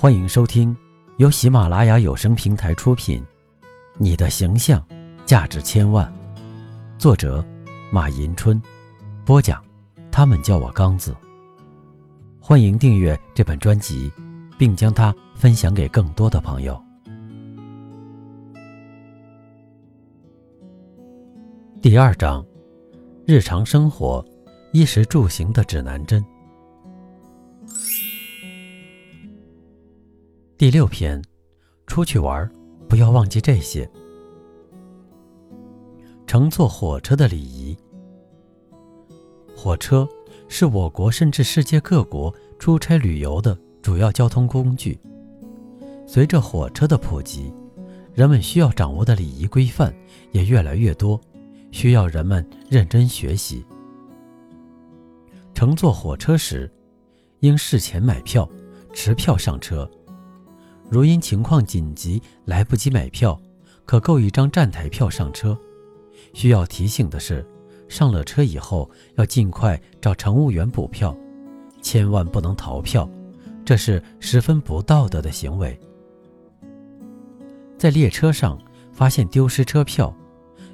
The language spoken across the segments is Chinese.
欢迎收听由喜马拉雅有声平台出品《你的形象价值千万》，作者马迎春，播讲他们叫我刚子。欢迎订阅这本专辑，并将它分享给更多的朋友。第二章：日常生活衣食住行的指南针。第六篇，出去玩，不要忘记这些。乘坐火车的礼仪。火车是我国甚至世界各国出差旅游的主要交通工具。随着火车的普及，人们需要掌握的礼仪规范也越来越多，需要人们认真学习。乘坐火车时，应事前买票，持票上车。如因情况紧急来不及买票，可购一张站台票上车。需要提醒的是，上了车以后要尽快找乘务员补票，千万不能逃票，这是十分不道德的行为。在列车上发现丢失车票，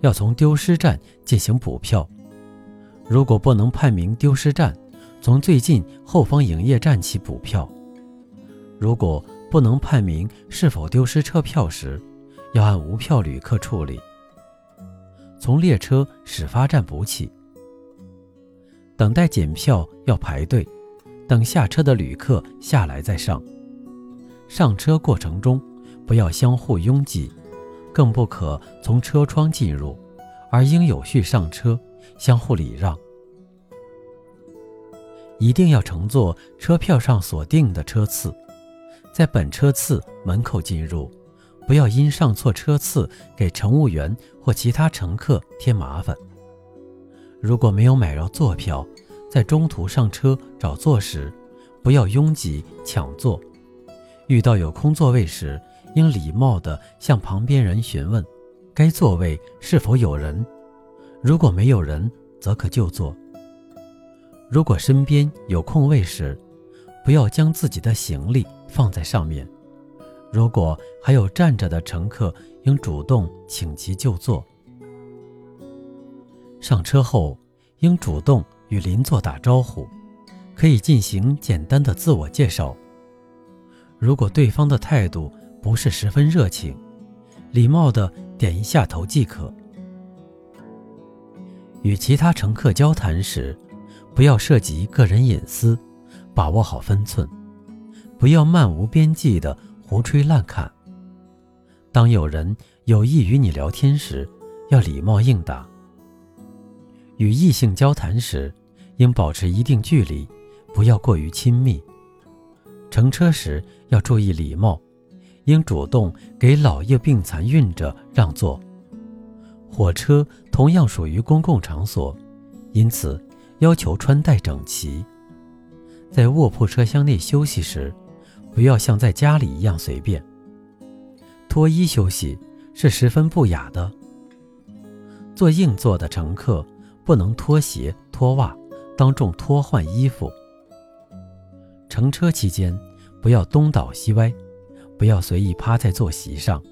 要从丢失站进行补票。如果不能判明丢失站，从最近后方营业站起补票。如果不能判明是否丢失车票时，要按无票旅客处理。从列车始发站补起。等待检票要排队，等下车的旅客下来再上。上车过程中不要相互拥挤，更不可从车窗进入，而应有序上车，相互礼让。一定要乘坐车票上所定的车次。在本车次门口进入，不要因上错车次给乘务员或其他乘客添麻烦。如果没有买到坐票，在中途上车找座时，不要拥挤抢座。遇到有空座位时，应礼貌地向旁边人询问该座位是否有人。如果没有人，则可就坐。如果身边有空位时，不要将自己的行李。放在上面。如果还有站着的乘客，应主动请其就坐。上车后，应主动与邻座打招呼，可以进行简单的自我介绍。如果对方的态度不是十分热情，礼貌地点一下头即可。与其他乘客交谈时，不要涉及个人隐私，把握好分寸。不要漫无边际的胡吹乱侃。当有人有意与你聊天时，要礼貌应答。与异性交谈时，应保持一定距离，不要过于亲密。乘车时要注意礼貌，应主动给老弱病残孕者让座。火车同样属于公共场所，因此要求穿戴整齐。在卧铺车厢内休息时，不要像在家里一样随便脱衣休息，是十分不雅的。坐硬座的乘客不能脱鞋脱袜，当众脱换衣服。乘车期间不要东倒西歪，不要随意趴在坐席上，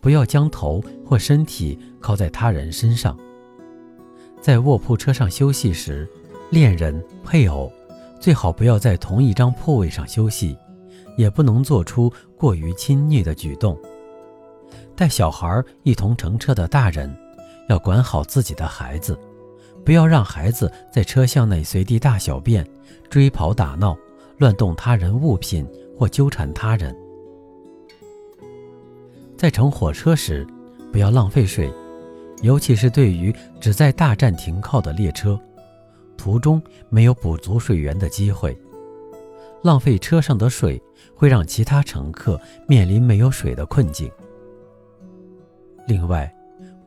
不要将头或身体靠在他人身上。在卧铺车上休息时，恋人配偶最好不要在同一张铺位上休息。也不能做出过于亲昵的举动。带小孩一同乘车的大人，要管好自己的孩子，不要让孩子在车厢内随地大小便、追跑打闹、乱动他人物品或纠缠他人。在乘火车时，不要浪费水，尤其是对于只在大站停靠的列车，途中没有补足水源的机会。浪费车上的水，会让其他乘客面临没有水的困境。另外，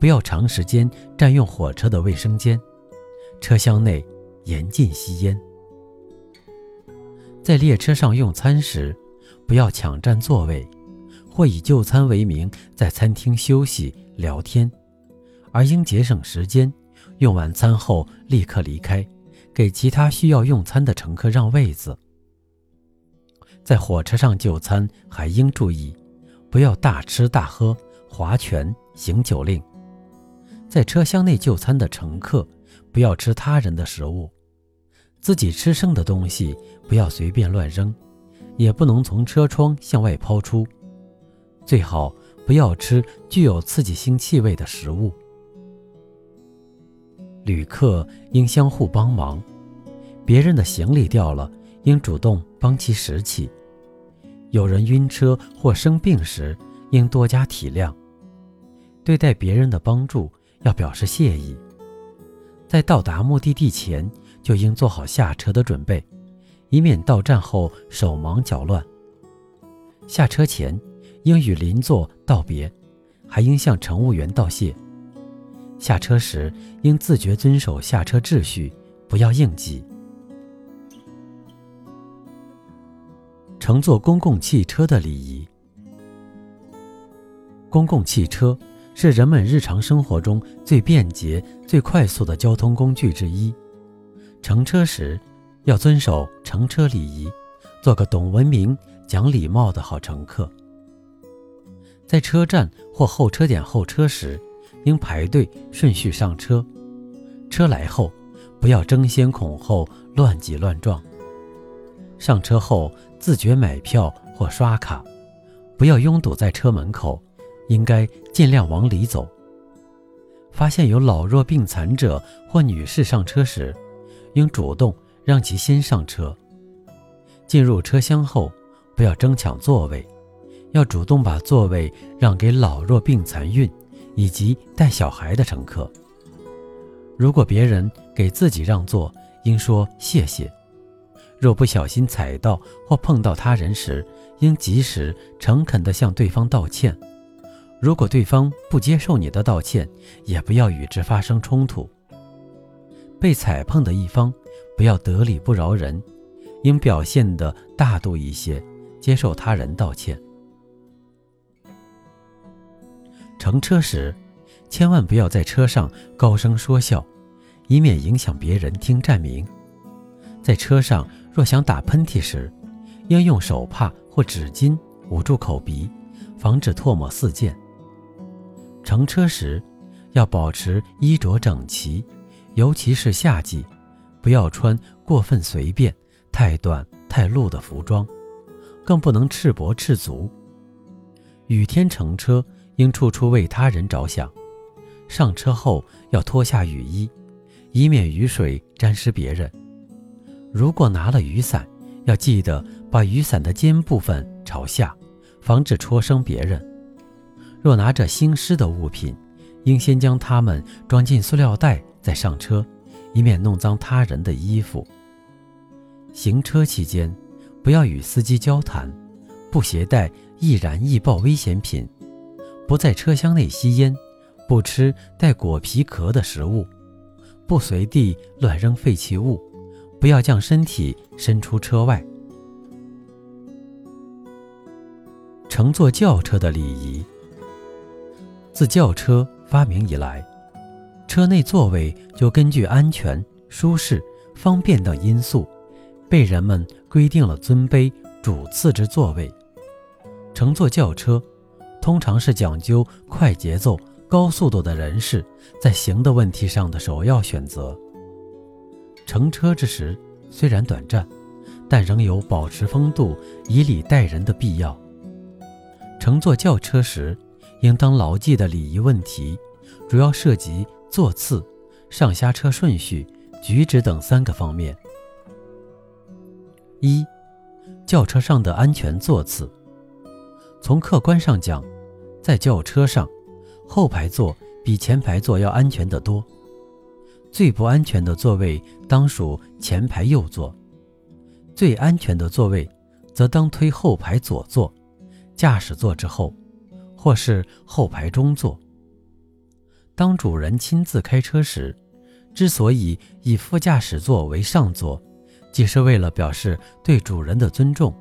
不要长时间占用火车的卫生间，车厢内严禁吸烟。在列车上用餐时，不要抢占座位，或以就餐为名在餐厅休息聊天，而应节省时间，用完餐后立刻离开，给其他需要用餐的乘客让位子。在火车上就餐还应注意，不要大吃大喝、划拳、行酒令。在车厢内就餐的乘客，不要吃他人的食物，自己吃剩的东西不要随便乱扔，也不能从车窗向外抛出。最好不要吃具有刺激性气味的食物。旅客应相互帮忙，别人的行李掉了，应主动帮其拾起；有人晕车或生病时，应多加体谅。对待别人的帮助要表示谢意。在到达目的地前，就应做好下车的准备，以免到站后手忙脚乱。下车前，应与邻座道别，还应向乘务员道谢。下车时应自觉遵守下车秩序，不要应激。乘坐公共汽车的礼仪。公共汽车是人们日常生活中最便捷、最快速的交通工具之一。乘车时要遵守乘车礼仪，做个懂文明、讲礼貌的好乘客。在车站或候车点候车时。应排队顺序上车，车来后不要争先恐后、乱挤乱撞。上车后自觉买票或刷卡，不要拥堵在车门口，应该尽量往里走。发现有老弱病残者或女士上车时，应主动让其先上车。进入车厢后，不要争抢座位，要主动把座位让给老弱病残孕。以及带小孩的乘客，如果别人给自己让座，应说谢谢；若不小心踩到或碰到他人时，应及时诚恳地向对方道歉。如果对方不接受你的道歉，也不要与之发生冲突。被踩碰的一方不要得理不饶人，应表现得大度一些，接受他人道歉。乘车时，千万不要在车上高声说笑，以免影响别人听站名。在车上若想打喷嚏时，应用手帕或纸巾捂住口鼻，防止唾沫四溅。乘车时要保持衣着整齐，尤其是夏季，不要穿过分随便、太短太露的服装，更不能赤膊赤足。雨天乘车。应处处为他人着想，上车后要脱下雨衣，以免雨水沾湿别人。如果拿了雨伞，要记得把雨伞的尖部分朝下，防止戳伤别人。若拿着新湿的物品，应先将它们装进塑料袋再上车，以免弄脏他人的衣服。行车期间，不要与司机交谈，不携带易燃易爆危险品。不在车厢内吸烟，不吃带果皮壳的食物，不随地乱扔废弃物，不要将身体伸出车外。乘坐轿车的礼仪。自轿车发明以来，车内座位就根据安全、舒适、方便等因素，被人们规定了尊卑、主次之座位。乘坐轿车。通常是讲究快节奏、高速度的人士在行的问题上的首要选择。乘车之时虽然短暂，但仍有保持风度、以礼待人的必要。乘坐轿车时，应当牢记的礼仪问题，主要涉及座次、上下车顺序、举止等三个方面。一、轿车上的安全座次。从客观上讲，在轿车上，后排座比前排座要安全得多。最不安全的座位当属前排右座，最安全的座位则当推后排左座、驾驶座之后，或是后排中座。当主人亲自开车时，之所以以副驾驶座为上座，既是为了表示对主人的尊重，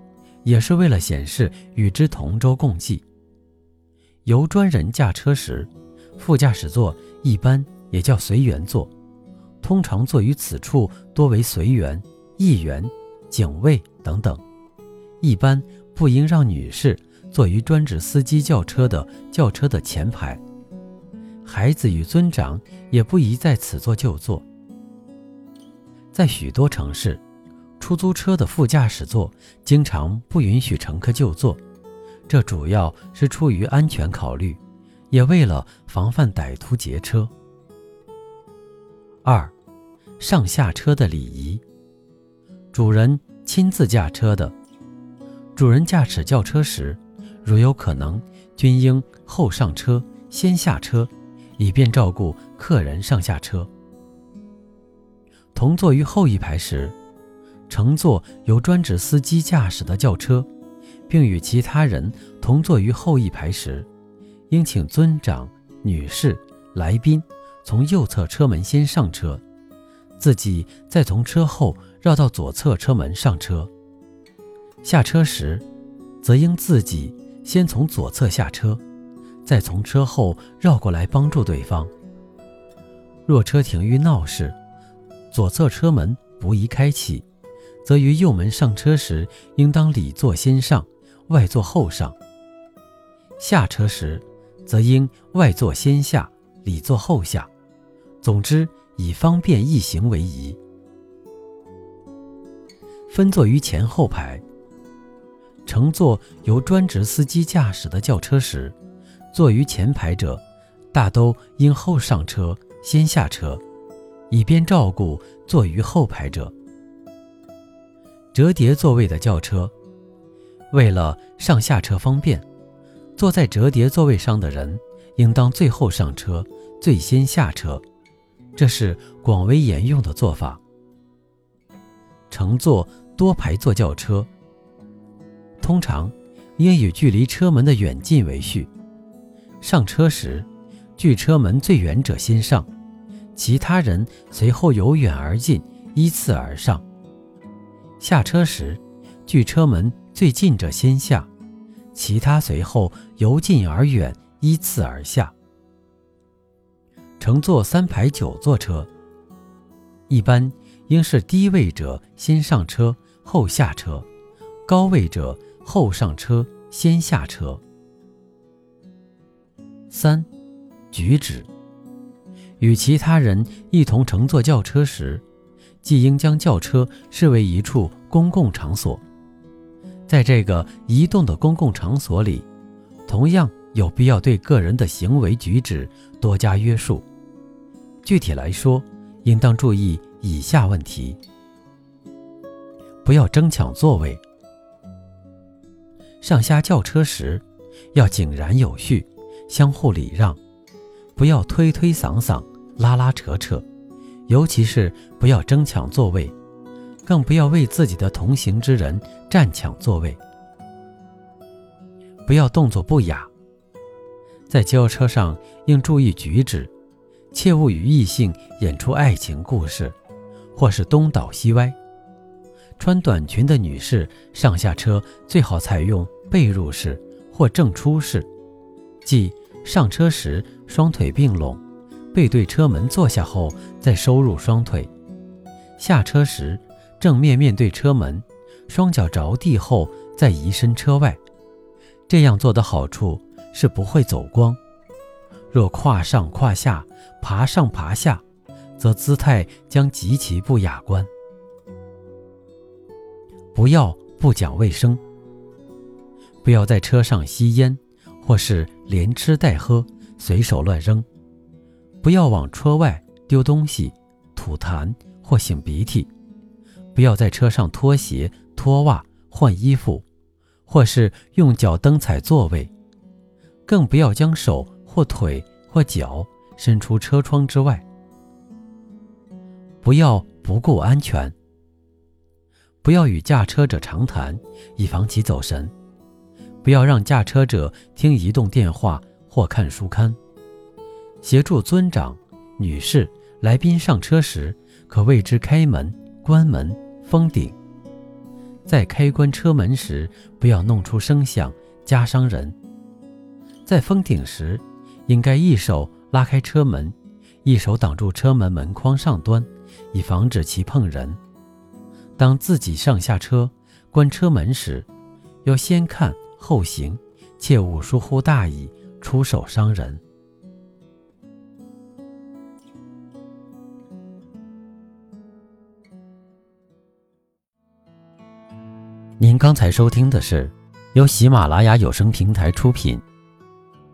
也是为了显示与之同舟共济。由专人驾车时，副驾驶座一般也叫随员座，通常坐于此处多为随员、议员、警卫等等，一般不应让女士坐于专职司机轿车的轿车的前排。孩子与尊长也不宜在此座就坐。在许多城市，出租车的副驾驶座经常不允许乘客就坐，这主要是出于安全考虑，也为了防范歹徒劫车。二，上下车的礼仪。主人亲自驾车的，主人驾驶轿车时，如有可能，均应后上车，先下车。以便照顾客人上下车。同坐于后一排时，乘坐由专职司机驾驶的轿车，并与其他人同坐于后一排时，应请尊长、女士、来宾从右侧车门先上车，自己再从车后绕到左侧车门上车。下车时，则应自己先从左侧下车。再从车后绕过来帮助对方。若车停于闹市，左侧车门不宜开启，则于右门上车时，应当里座先上，外座后上；下车时，则应外座先下，里座后下。总之，以方便易行为宜。分坐于前后排。乘坐由专职司机驾驶的轿车时，坐于前排者，大都应后上车，先下车，以便照顾坐于后排者。折叠座位的轿车，为了上下车方便，坐在折叠座位上的人应当最后上车，最先下车，这是广为沿用的做法。乘坐多排座轿车，通常应以距离车门的远近为序。上车时，距车门最远者先上，其他人随后由远而近，依次而上。下车时，距车门最近者先下，其他随后由近而远，依次而下。乘坐三排九座车，一般应是低位者先上车后下车，高位者后上车先下车。三，举止。与其他人一同乘坐轿车时，既应将轿车视为一处公共场所，在这个移动的公共场所里，同样有必要对个人的行为举止多加约束。具体来说，应当注意以下问题：不要争抢座位；上下轿车时，要井然有序。相互礼让，不要推推搡搡、拉拉扯扯，尤其是不要争抢座位，更不要为自己的同行之人占抢座位。不要动作不雅，在轿车上应注意举止，切勿与异性演出爱情故事，或是东倒西歪。穿短裙的女士上下车最好采用背入式或正出式，即。上车时双腿并拢，背对车门坐下后再收入双腿；下车时正面面对车门，双脚着地后再移身车外。这样做的好处是不会走光。若跨上跨下、爬上爬下，则姿态将极其不雅观。不要不讲卫生，不要在车上吸烟。或是连吃带喝，随手乱扔，不要往车外丢东西、吐痰或擤鼻涕，不要在车上脱鞋、脱袜、换衣服，或是用脚蹬踩座位，更不要将手或腿或脚伸出车窗之外。不要不顾安全，不要与驾车者长谈，以防其走神。不要让驾车者听移动电话或看书刊。协助尊长、女士、来宾上车时，可为之开门、关门、封顶。在开关车门时，不要弄出声响，加伤人。在封顶时，应该一手拉开车门，一手挡住车门门框上端，以防止其碰人。当自己上下车、关车门时，要先看后行，切勿疏忽大意，出手伤人。您刚才收听的是由喜马拉雅有声平台出品，《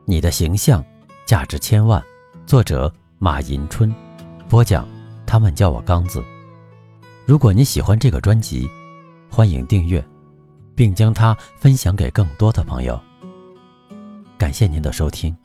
你的形象价值千万》，作者马迎春，播讲。他们叫我刚子。如果你喜欢这个专辑，欢迎订阅，并将它分享给更多的朋友。感谢您的收听。